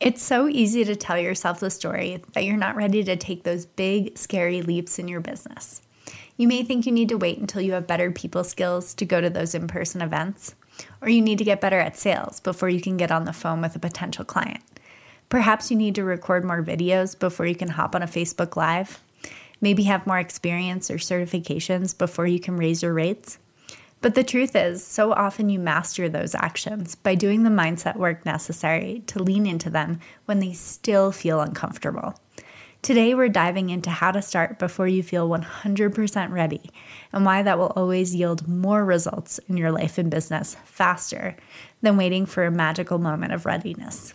It's so easy to tell yourself the story that you're not ready to take those big, scary leaps in your business. You may think you need to wait until you have better people skills to go to those in person events, or you need to get better at sales before you can get on the phone with a potential client. Perhaps you need to record more videos before you can hop on a Facebook Live. Maybe have more experience or certifications before you can raise your rates. But the truth is, so often you master those actions by doing the mindset work necessary to lean into them when they still feel uncomfortable. Today, we're diving into how to start before you feel 100% ready and why that will always yield more results in your life and business faster than waiting for a magical moment of readiness.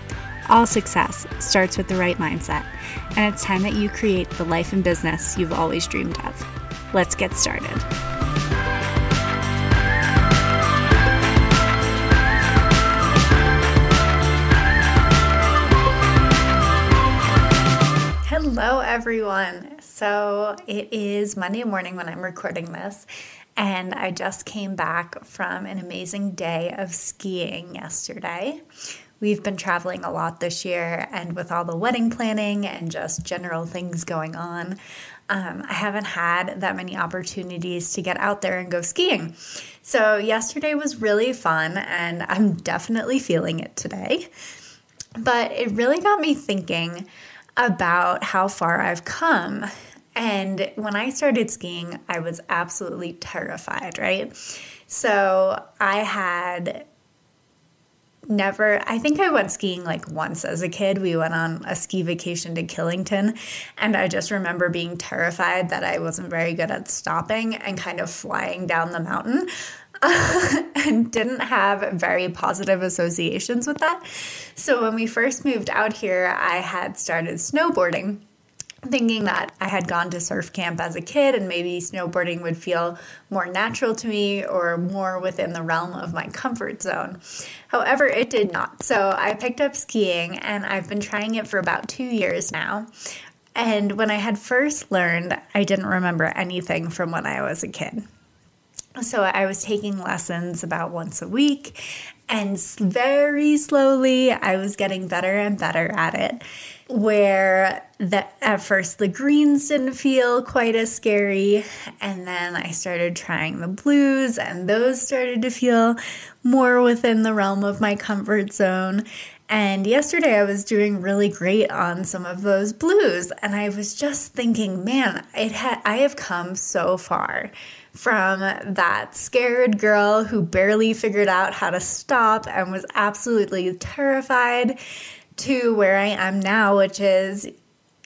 All success starts with the right mindset, and it's time that you create the life and business you've always dreamed of. Let's get started. Hello, everyone. So it is Monday morning when I'm recording this, and I just came back from an amazing day of skiing yesterday. We've been traveling a lot this year, and with all the wedding planning and just general things going on, um, I haven't had that many opportunities to get out there and go skiing. So, yesterday was really fun, and I'm definitely feeling it today. But it really got me thinking about how far I've come. And when I started skiing, I was absolutely terrified, right? So, I had never i think i went skiing like once as a kid. We went on a ski vacation to killington and i just remember being terrified that i wasn't very good at stopping and kind of flying down the mountain and didn't have very positive associations with that. So when we first moved out here i had started snowboarding thinking that I had gone to surf camp as a kid and maybe snowboarding would feel more natural to me or more within the realm of my comfort zone. However, it did not. So I picked up skiing and I've been trying it for about two years now. And when I had first learned, I didn't remember anything from when I was a kid. So I was taking lessons about once a week, and very slowly I was getting better and better at it. Where the, at first the greens didn't feel quite as scary and then i started trying the blues and those started to feel more within the realm of my comfort zone. And yesterday i was doing really great on some of those blues and i was just thinking man it had i have come so far from that scared girl who barely figured out how to stop and was absolutely terrified to where I am now, which is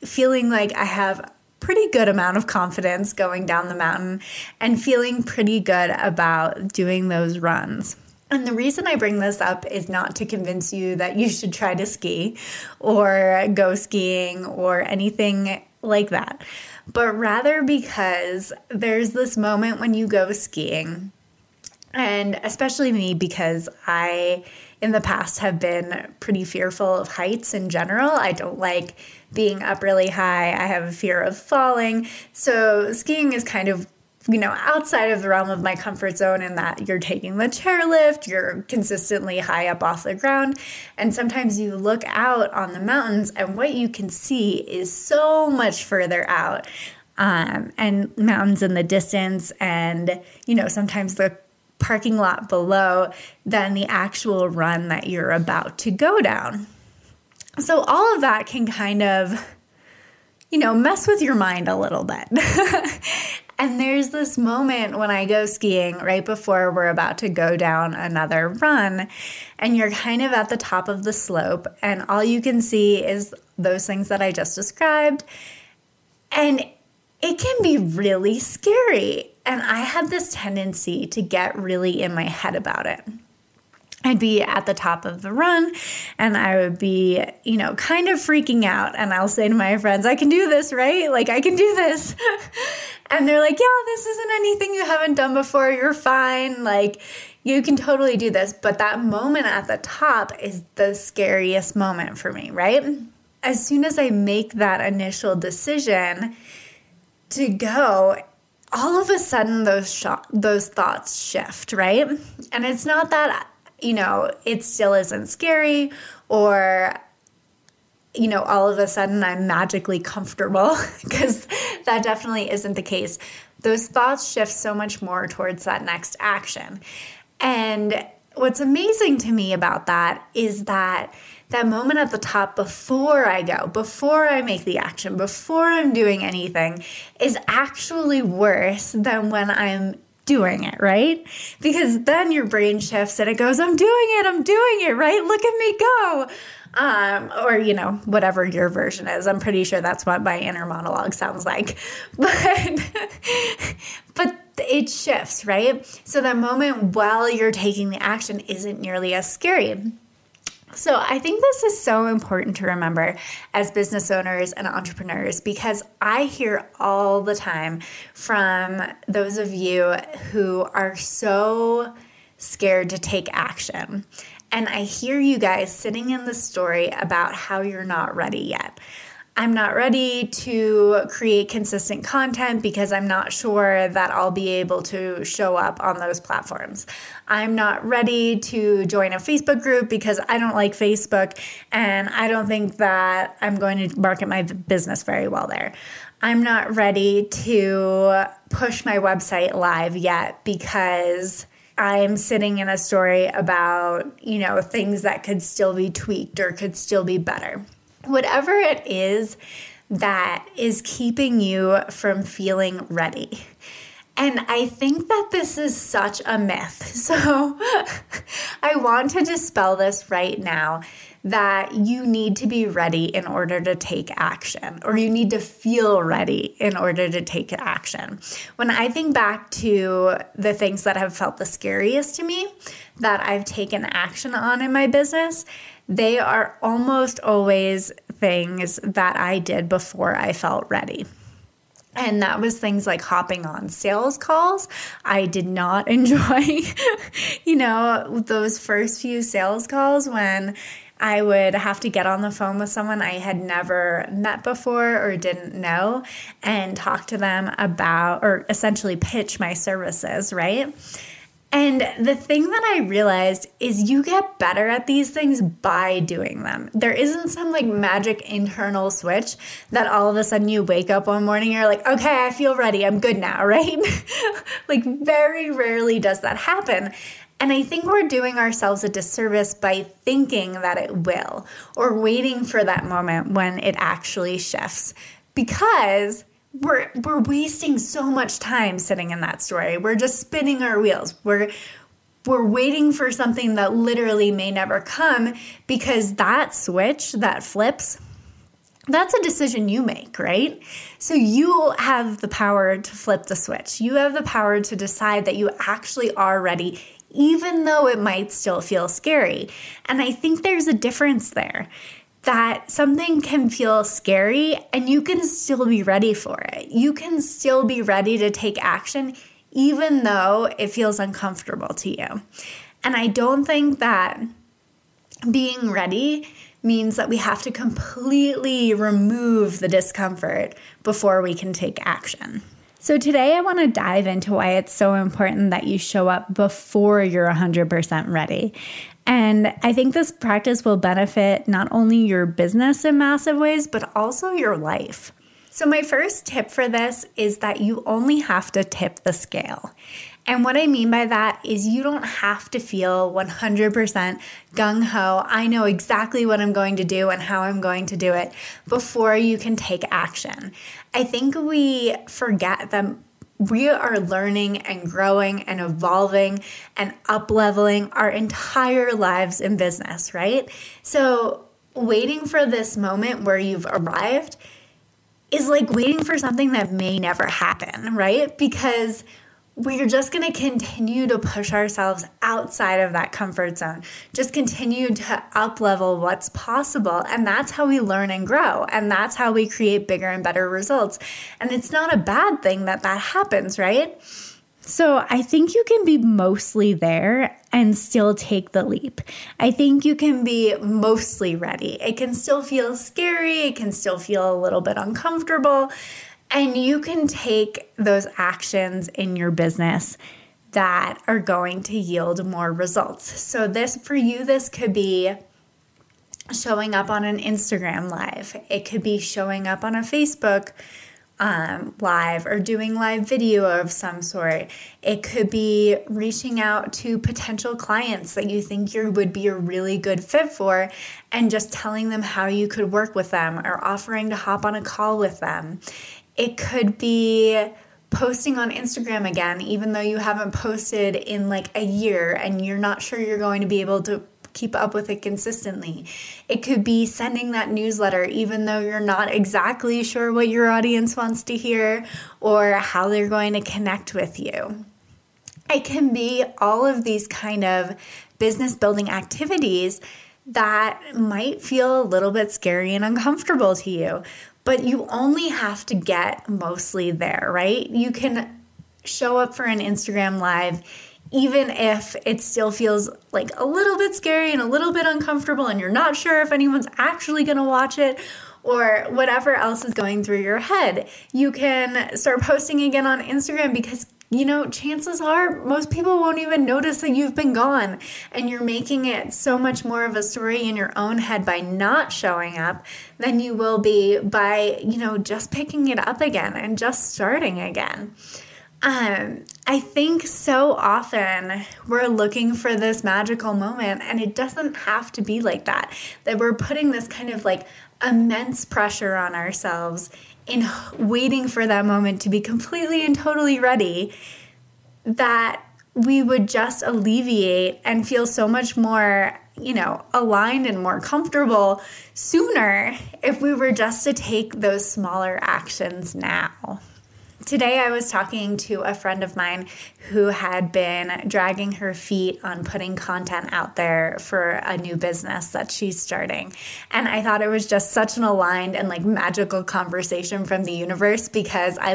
feeling like I have pretty good amount of confidence going down the mountain and feeling pretty good about doing those runs. And the reason I bring this up is not to convince you that you should try to ski or go skiing or anything like that, but rather because there's this moment when you go skiing, and especially me because I in the past have been pretty fearful of heights in general. I don't like being up really high. I have a fear of falling. So skiing is kind of you know, outside of the realm of my comfort zone in that you're taking the chairlift, you're consistently high up off the ground, and sometimes you look out on the mountains and what you can see is so much further out. Um, and mountains in the distance, and you know, sometimes the parking lot below than the actual run that you're about to go down. So, all of that can kind of, you know, mess with your mind a little bit. and there's this moment when I go skiing right before we're about to go down another run, and you're kind of at the top of the slope, and all you can see is those things that I just described. And it can be really scary And I had this tendency to get really in my head about it. I'd be at the top of the run and I would be, you know, kind of freaking out. And I'll say to my friends, I can do this, right? Like, I can do this. and they're like, yeah, this isn't anything you haven't done before. You're fine. Like, you can totally do this. But that moment at the top is the scariest moment for me, right? As soon as I make that initial decision to go, all of a sudden those sh- those thoughts shift, right? And it's not that you know, it still isn't scary or you know, all of a sudden I'm magically comfortable because that definitely isn't the case. Those thoughts shift so much more towards that next action. And what's amazing to me about that is that that moment at the top before I go, before I make the action, before I'm doing anything is actually worse than when I'm doing it, right? Because then your brain shifts and it goes, I'm doing it, I'm doing it, right? Look at me go. Um, or, you know, whatever your version is. I'm pretty sure that's what my inner monologue sounds like. But, but it shifts, right? So that moment while you're taking the action isn't nearly as scary. So, I think this is so important to remember as business owners and entrepreneurs because I hear all the time from those of you who are so scared to take action. And I hear you guys sitting in the story about how you're not ready yet. I'm not ready to create consistent content because I'm not sure that I'll be able to show up on those platforms. I'm not ready to join a Facebook group because I don't like Facebook and I don't think that I'm going to market my business very well there. I'm not ready to push my website live yet because I'm sitting in a story about, you know, things that could still be tweaked or could still be better whatever it is that is keeping you from feeling ready. And I think that this is such a myth. So I want to dispel this right now that you need to be ready in order to take action, or you need to feel ready in order to take action. When I think back to the things that have felt the scariest to me that I've taken action on in my business, they are almost always things that I did before I felt ready. And that was things like hopping on sales calls. I did not enjoy, you know, those first few sales calls when I would have to get on the phone with someone I had never met before or didn't know and talk to them about, or essentially pitch my services, right? And the thing that I realized is you get better at these things by doing them. There isn't some like magic internal switch that all of a sudden you wake up one morning and you're like, okay, I feel ready. I'm good now, right? like, very rarely does that happen. And I think we're doing ourselves a disservice by thinking that it will or waiting for that moment when it actually shifts because we're we're wasting so much time sitting in that story. We're just spinning our wheels. We're we're waiting for something that literally may never come because that switch that flips that's a decision you make, right? So you have the power to flip the switch. You have the power to decide that you actually are ready even though it might still feel scary. And I think there's a difference there that something can feel scary and you can still be ready for it. You can still be ready to take action even though it feels uncomfortable to you. And I don't think that being ready means that we have to completely remove the discomfort before we can take action. So, today I want to dive into why it's so important that you show up before you're 100% ready. And I think this practice will benefit not only your business in massive ways, but also your life. So, my first tip for this is that you only have to tip the scale. And what I mean by that is you don't have to feel 100% gung ho. I know exactly what I'm going to do and how I'm going to do it before you can take action. I think we forget that we are learning and growing and evolving and up leveling our entire lives in business, right? So, waiting for this moment where you've arrived is like waiting for something that may never happen, right? Because we're just going to continue to push ourselves outside of that comfort zone just continue to up level what's possible and that's how we learn and grow and that's how we create bigger and better results and it's not a bad thing that that happens right so I think you can be mostly there and still take the leap. I think you can be mostly ready. It can still feel scary, it can still feel a little bit uncomfortable, and you can take those actions in your business that are going to yield more results. So, this for you, this could be showing up on an Instagram live, it could be showing up on a Facebook um, live or doing live video of some sort. It could be reaching out to potential clients that you think you would be a really good fit for and just telling them how you could work with them or offering to hop on a call with them. It could be posting on Instagram again, even though you haven't posted in like a year and you're not sure you're going to be able to keep up with it consistently. It could be sending that newsletter, even though you're not exactly sure what your audience wants to hear or how they're going to connect with you. It can be all of these kind of business building activities that might feel a little bit scary and uncomfortable to you, but you only have to get mostly there, right? You can show up for an Instagram live even if it still feels like a little bit scary and a little bit uncomfortable, and you're not sure if anyone's actually going to watch it or whatever else is going through your head. You can start posting again on Instagram because you know, chances are most people won't even notice that you've been gone. And you're making it so much more of a story in your own head by not showing up than you will be by, you know, just picking it up again and just starting again. Um, I think so often we're looking for this magical moment, and it doesn't have to be like that. That we're putting this kind of like immense pressure on ourselves in waiting for that moment to be completely and totally ready, that we would just alleviate and feel so much more, you know, aligned and more comfortable sooner if we were just to take those smaller actions now. Today, I was talking to a friend of mine who had been dragging her feet on putting content out there for a new business that she's starting. And I thought it was just such an aligned and like magical conversation from the universe because I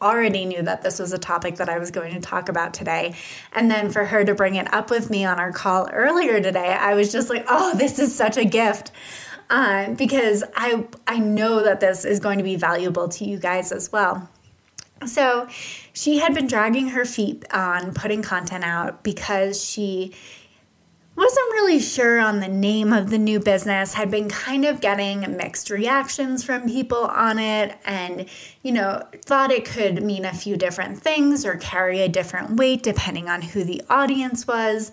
already knew that this was a topic that I was going to talk about today. And then for her to bring it up with me on our call earlier today, I was just like, oh, this is such a gift. Uh, because I I know that this is going to be valuable to you guys as well. So she had been dragging her feet on putting content out because she wasn't really sure on the name of the new business, had been kind of getting mixed reactions from people on it, and, you know, thought it could mean a few different things or carry a different weight depending on who the audience was,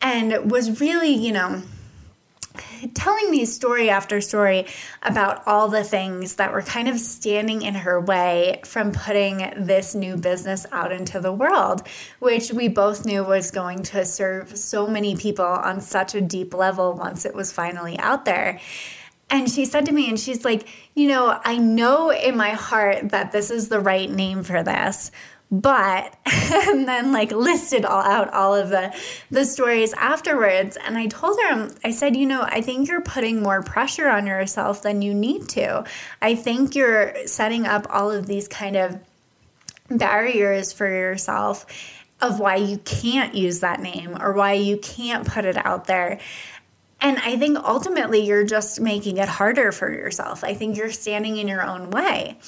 and was really, you know, telling me story after story about all the things that were kind of standing in her way from putting this new business out into the world, which we both knew was going to serve so many people on such a deep level once it was finally out there. And she said to me, and she's like, You know, I know in my heart that this is the right name for this, but and then like listed all out all of the the stories afterwards and i told her i said you know i think you're putting more pressure on yourself than you need to i think you're setting up all of these kind of barriers for yourself of why you can't use that name or why you can't put it out there and I think ultimately you're just making it harder for yourself. I think you're standing in your own way.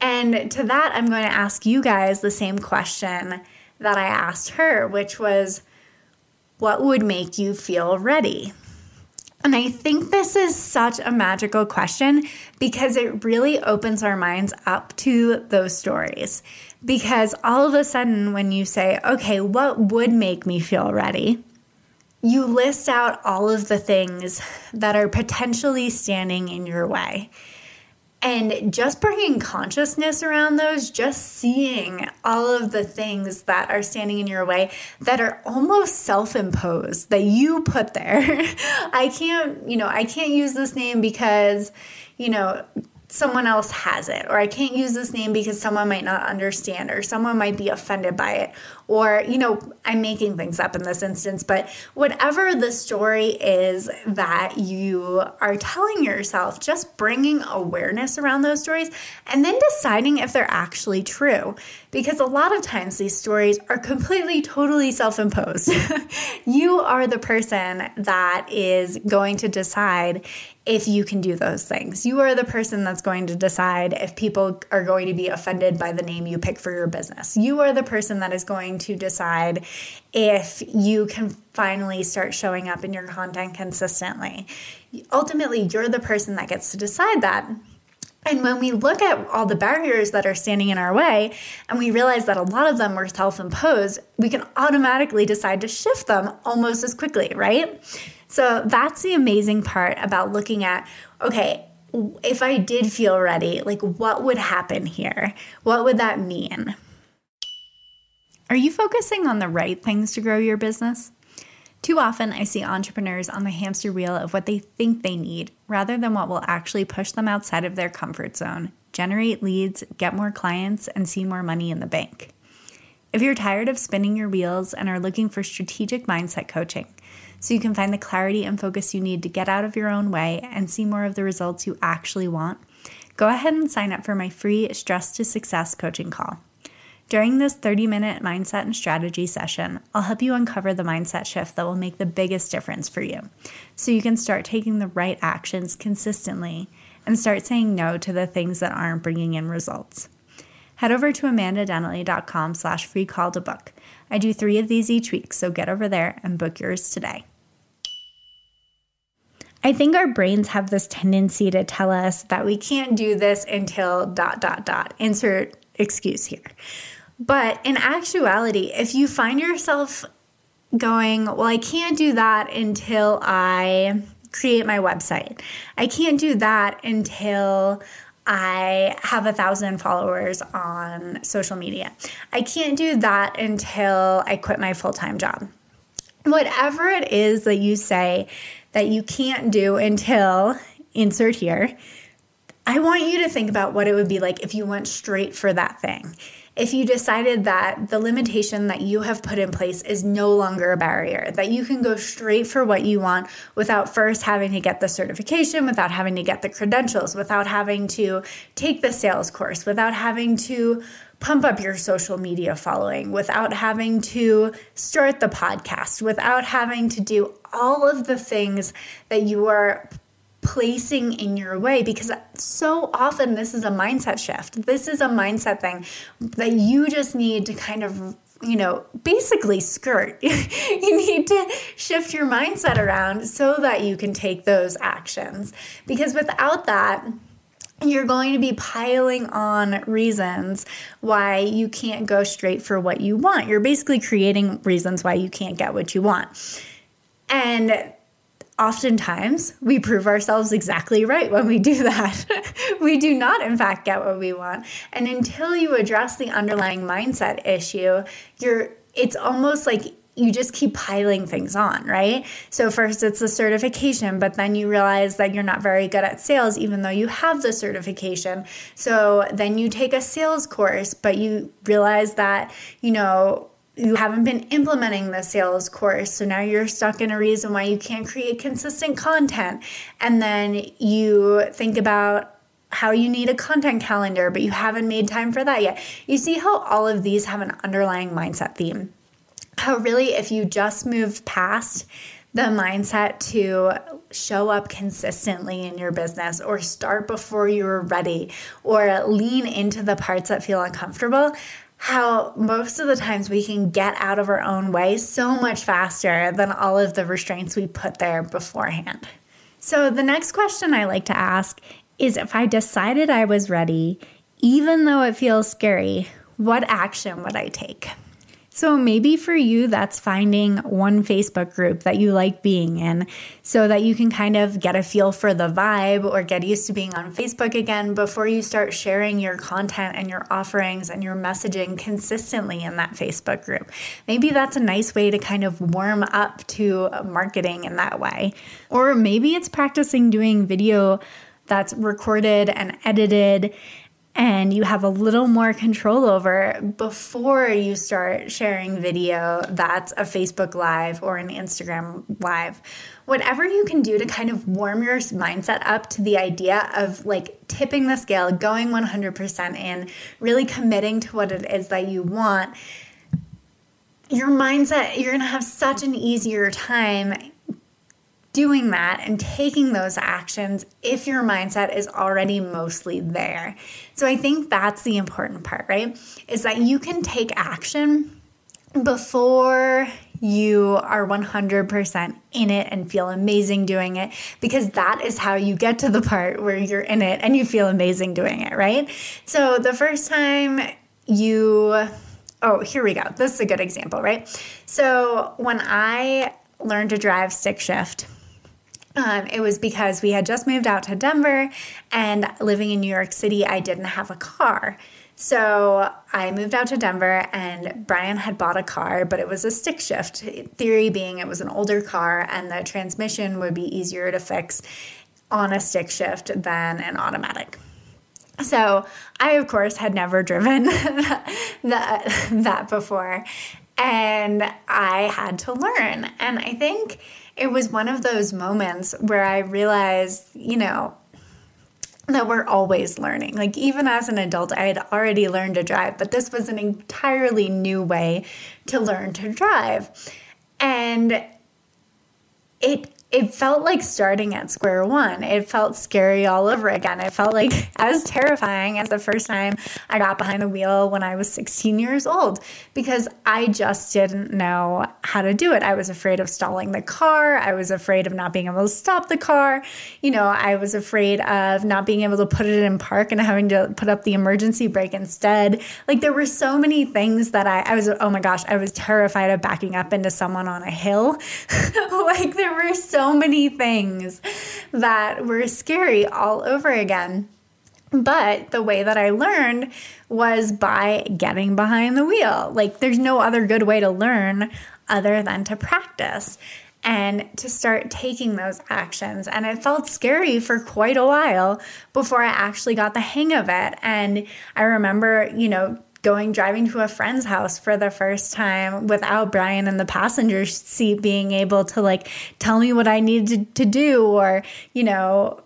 And to that, I'm going to ask you guys the same question that I asked her, which was, What would make you feel ready? And I think this is such a magical question because it really opens our minds up to those stories. Because all of a sudden, when you say, okay, what would make me feel ready? You list out all of the things that are potentially standing in your way. And just bringing consciousness around those, just seeing all of the things that are standing in your way that are almost self imposed that you put there. I can't, you know, I can't use this name because, you know, someone else has it, or I can't use this name because someone might not understand, or someone might be offended by it, or, you know, I'm making things up in this instance, but whatever the story is that you are telling yourself, just bringing awareness around those stories and then deciding if they're actually true. Because a lot of times these stories are completely, totally self imposed. you are the person that is going to decide if you can do those things. You are the person that's going to decide if people are going to be offended by the name you pick for your business. You are the person that is going to decide if you can finally start showing up in your content consistently. Ultimately, you're the person that gets to decide that. And when we look at all the barriers that are standing in our way and we realize that a lot of them were self imposed, we can automatically decide to shift them almost as quickly, right? So that's the amazing part about looking at okay, if I did feel ready, like what would happen here? What would that mean? Are you focusing on the right things to grow your business? Too often, I see entrepreneurs on the hamster wheel of what they think they need rather than what will actually push them outside of their comfort zone, generate leads, get more clients, and see more money in the bank. If you're tired of spinning your wheels and are looking for strategic mindset coaching, so you can find the clarity and focus you need to get out of your own way and see more of the results you actually want, go ahead and sign up for my free Stress to Success coaching call. During this 30 minute mindset and strategy session, I'll help you uncover the mindset shift that will make the biggest difference for you so you can start taking the right actions consistently and start saying no to the things that aren't bringing in results. Head over to amandadenley.com slash free call to book. I do three of these each week, so get over there and book yours today. I think our brains have this tendency to tell us that we can't do this until dot, dot, dot. Insert excuse here. But in actuality, if you find yourself going, well, I can't do that until I create my website, I can't do that until I have a thousand followers on social media. I can't do that until I quit my full time job. Whatever it is that you say that you can't do until insert here, I want you to think about what it would be like if you went straight for that thing if you decided that the limitation that you have put in place is no longer a barrier, that you can go straight for what you want without first having to get the certification, without having to get the credentials, without having to take the sales course, without having to pump up your social media following, without having to start the podcast, without having to do all of the things that you are placing in your way because so often this is a mindset shift. This is a mindset thing that you just need to kind of you know, basically skirt. you need to shift your mindset around so that you can take those actions. Because without that, you're going to be piling on reasons why you can't go straight for what you want. You're basically creating reasons why you can't get what you want. And oftentimes we prove ourselves exactly right when we do that. we do not, in fact, get what we want. And until you address the underlying mindset issue, you're it's almost like you just keep piling things on, right? So, first it's the certification, but then you realize that you're not very good at sales, even though you have the certification. So, then you take a sales course, but you realize that, you know, you haven't been implementing the sales course. So now you're stuck in a reason why you can't create consistent content. And then you think about how you need a content calendar, but you haven't made time for that yet. You see how all of these have an underlying mindset theme. How really, if you just move past the mindset to show up consistently in your business or start before you're ready or lean into the parts that feel uncomfortable, how most of the times we can get out of our own way so much faster than all of the restraints we put there beforehand. So, the next question I like to ask is if I decided I was ready, even though it feels scary, what action would I take? So maybe for you, that's finding one Facebook group that you like being in so that you can kind of get a feel for the vibe or get used to being on Facebook again before you start sharing your content and your offerings and your messaging consistently in that Facebook group. Maybe that's a nice way to kind of warm up to marketing in that way. Or maybe it's practicing doing video that's recorded and edited and you have a little more control over before you start sharing video that's a Facebook Live or an Instagram Live. Whatever you can do to kind of warm your mindset up to the idea of like tipping the scale, going 100% in, really committing to what it is that you want. Your mindset, you're gonna have such an easier time doing that and taking those actions if your mindset is already mostly there. So I think that's the important part, right? Is that you can take action before you are 100% in it and feel amazing doing it because that is how you get to the part where you're in it and you feel amazing doing it, right? So the first time you oh, here we go. This is a good example, right? So when I learned to drive stick shift, um, it was because we had just moved out to Denver and living in New York City, I didn't have a car. So I moved out to Denver and Brian had bought a car, but it was a stick shift. Theory being it was an older car and the transmission would be easier to fix on a stick shift than an automatic. So I, of course, had never driven that, that before and I had to learn. And I think it was one of those moments where I realized, you know, that we're always learning. Like, even as an adult, I had already learned to drive, but this was an entirely new way to learn to drive. And it it felt like starting at square one. It felt scary all over again. It felt like as terrifying as the first time I got behind the wheel when I was 16 years old because I just didn't know how to do it. I was afraid of stalling the car. I was afraid of not being able to stop the car. You know, I was afraid of not being able to put it in park and having to put up the emergency brake instead. Like there were so many things that I, I was, oh my gosh, I was terrified of backing up into someone on a hill. like there were so so many things that were scary all over again. But the way that I learned was by getting behind the wheel. Like, there's no other good way to learn other than to practice and to start taking those actions. And it felt scary for quite a while before I actually got the hang of it. And I remember, you know, going driving to a friend's house for the first time without Brian in the passenger seat being able to like tell me what I needed to do or, you know,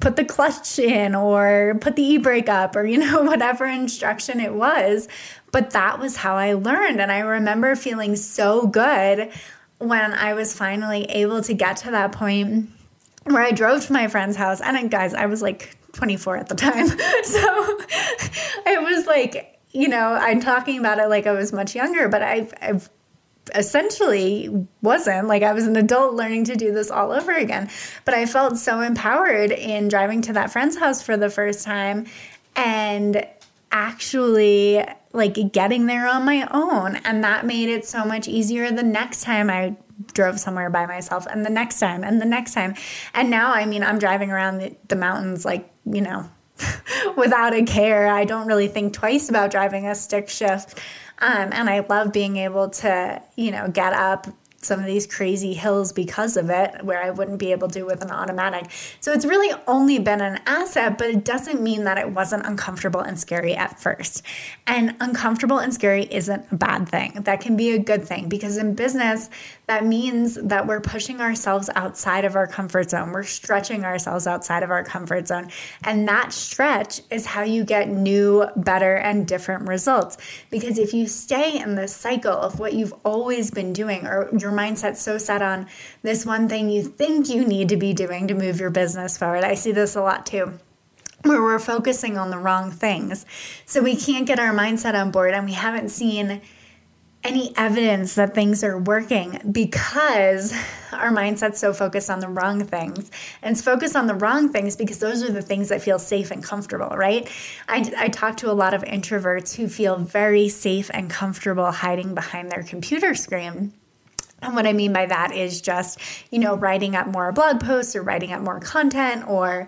put the clutch in or put the e-brake up or you know whatever instruction it was. But that was how I learned. And I remember feeling so good when I was finally able to get to that point where I drove to my friend's house and guys I was like 24 at the time so it was like you know, I'm talking about it like I was much younger, but I've, I've essentially wasn't like I was an adult learning to do this all over again. But I felt so empowered in driving to that friend's house for the first time and actually like getting there on my own. And that made it so much easier the next time I drove somewhere by myself and the next time and the next time. And now, I mean, I'm driving around the, the mountains like, you know, without a care. I don't really think twice about driving a stick shift. Um, and I love being able to, you know, get up some of these crazy hills because of it, where I wouldn't be able to with an automatic. So it's really only been an asset, but it doesn't mean that it wasn't uncomfortable and scary at first. And uncomfortable and scary isn't a bad thing. That can be a good thing because in business, that means that we're pushing ourselves outside of our comfort zone. We're stretching ourselves outside of our comfort zone. And that stretch is how you get new, better, and different results. Because if you stay in this cycle of what you've always been doing, or your mindset's so set on this one thing you think you need to be doing to move your business forward, I see this a lot too where we're focusing on the wrong things. So we can't get our mindset on board and we haven't seen any evidence that things are working because our mindset's so focused on the wrong things. And it's focused on the wrong things because those are the things that feel safe and comfortable, right? I, I talk to a lot of introverts who feel very safe and comfortable hiding behind their computer screen. And what I mean by that is just, you know, writing up more blog posts or writing up more content or,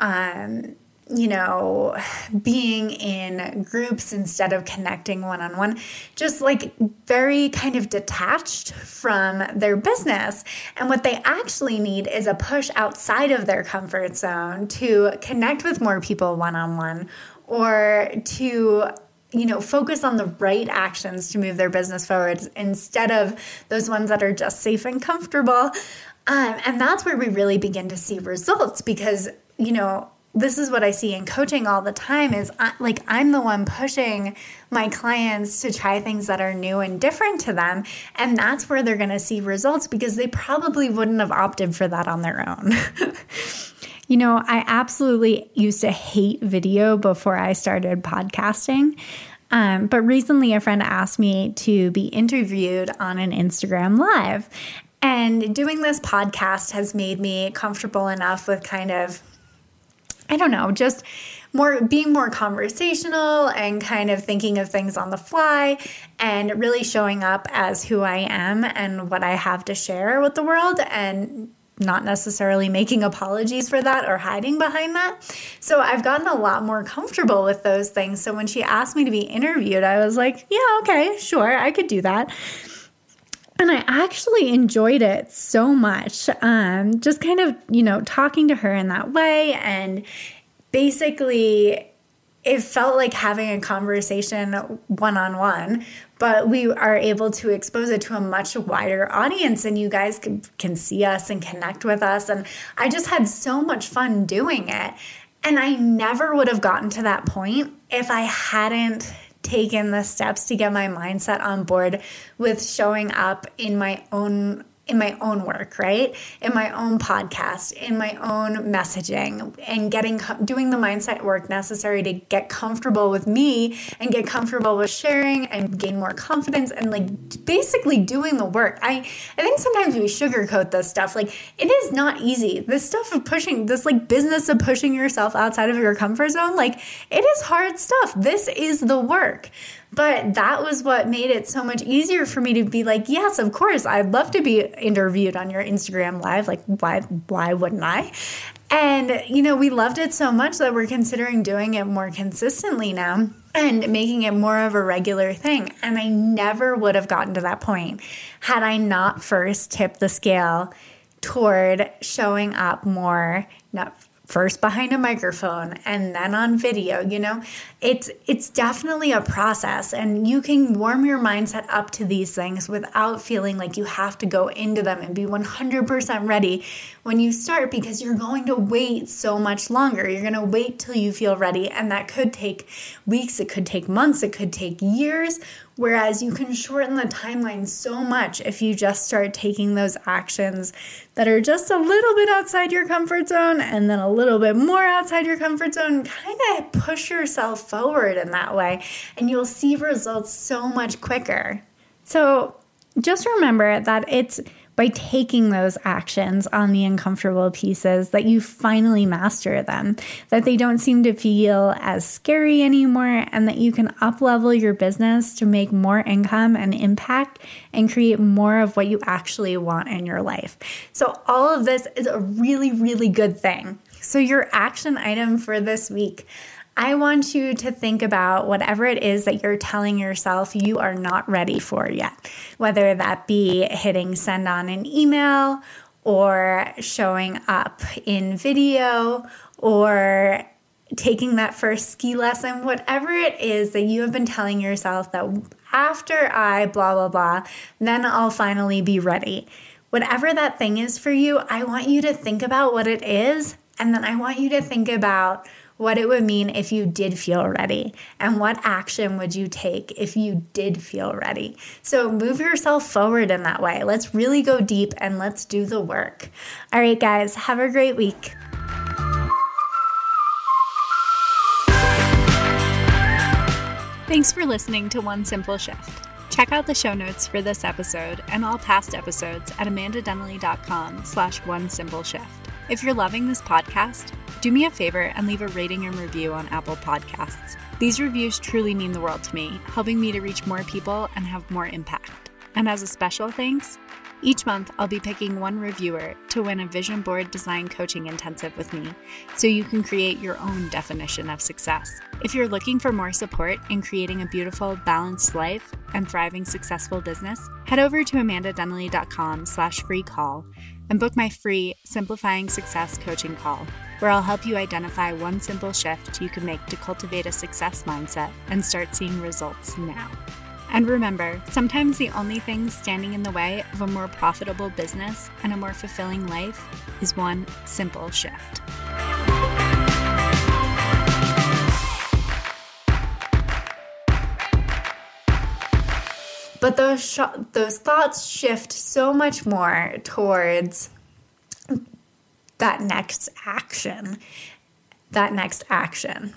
um, you know, being in groups instead of connecting one on one, just like very kind of detached from their business. And what they actually need is a push outside of their comfort zone to connect with more people one on one or to you know, focus on the right actions to move their business forward instead of those ones that are just safe and comfortable. Um, and that's where we really begin to see results because, you know, this is what I see in coaching all the time is I, like I'm the one pushing my clients to try things that are new and different to them and that's where they're going to see results because they probably wouldn't have opted for that on their own. you know, I absolutely used to hate video before I started podcasting. Um, but recently, a friend asked me to be interviewed on an Instagram live. And doing this podcast has made me comfortable enough with kind of I don't know, just more being more conversational and kind of thinking of things on the fly and really showing up as who I am and what I have to share with the world and not necessarily making apologies for that or hiding behind that. So I've gotten a lot more comfortable with those things. So when she asked me to be interviewed, I was like, yeah, okay, sure, I could do that. And I actually enjoyed it so much. Um, just kind of, you know, talking to her in that way. And basically, it felt like having a conversation one on one, but we are able to expose it to a much wider audience and you guys can, can see us and connect with us. And I just had so much fun doing it. And I never would have gotten to that point if I hadn't taken the steps to get my mindset on board with showing up in my own in my own work, right? In my own podcast, in my own messaging, and getting doing the mindset work necessary to get comfortable with me and get comfortable with sharing and gain more confidence and like basically doing the work. I I think sometimes we sugarcoat this stuff. Like it is not easy. This stuff of pushing this like business of pushing yourself outside of your comfort zone, like it is hard stuff. This is the work. But that was what made it so much easier for me to be like, yes, of course, I'd love to be interviewed on your Instagram live. Like, why why wouldn't I? And you know, we loved it so much that we're considering doing it more consistently now and making it more of a regular thing. And I never would have gotten to that point had I not first tipped the scale toward showing up more, not first behind a microphone and then on video you know? It's it's definitely a process and you can warm your mindset up to these things without feeling like you have to go into them and be 100% ready when you start because you're going to wait so much longer you're going to wait till you feel ready and that could take weeks it could take months it could take years Whereas you can shorten the timeline so much if you just start taking those actions that are just a little bit outside your comfort zone and then a little bit more outside your comfort zone. Kind of push yourself forward in that way, and you'll see results so much quicker. So just remember that it's by taking those actions on the uncomfortable pieces that you finally master them, that they don't seem to feel as scary anymore, and that you can up level your business to make more income and impact and create more of what you actually want in your life. So, all of this is a really, really good thing. So, your action item for this week. I want you to think about whatever it is that you're telling yourself you are not ready for yet, whether that be hitting send on an email or showing up in video or taking that first ski lesson, whatever it is that you have been telling yourself that after I blah, blah, blah, then I'll finally be ready. Whatever that thing is for you, I want you to think about what it is. And then I want you to think about what it would mean if you did feel ready and what action would you take if you did feel ready. So move yourself forward in that way. Let's really go deep and let's do the work. All right, guys, have a great week. Thanks for listening to One Simple Shift. Check out the show notes for this episode and all past episodes at amandadenley.com slash one simple shift. If you're loving this podcast, do me a favor and leave a rating and review on Apple Podcasts. These reviews truly mean the world to me, helping me to reach more people and have more impact. And as a special thanks, Each month, I'll be picking one reviewer to win a vision board design coaching intensive with me so you can create your own definition of success. If you're looking for more support in creating a beautiful, balanced life and thriving successful business, head over to amandadenley.com slash free call and book my free Simplifying Success coaching call, where I'll help you identify one simple shift you can make to cultivate a success mindset and start seeing results now. And remember, sometimes the only thing standing in the way of a more profitable business and a more fulfilling life is one simple shift. But those sh- those thoughts shift so much more towards that next action. That next action.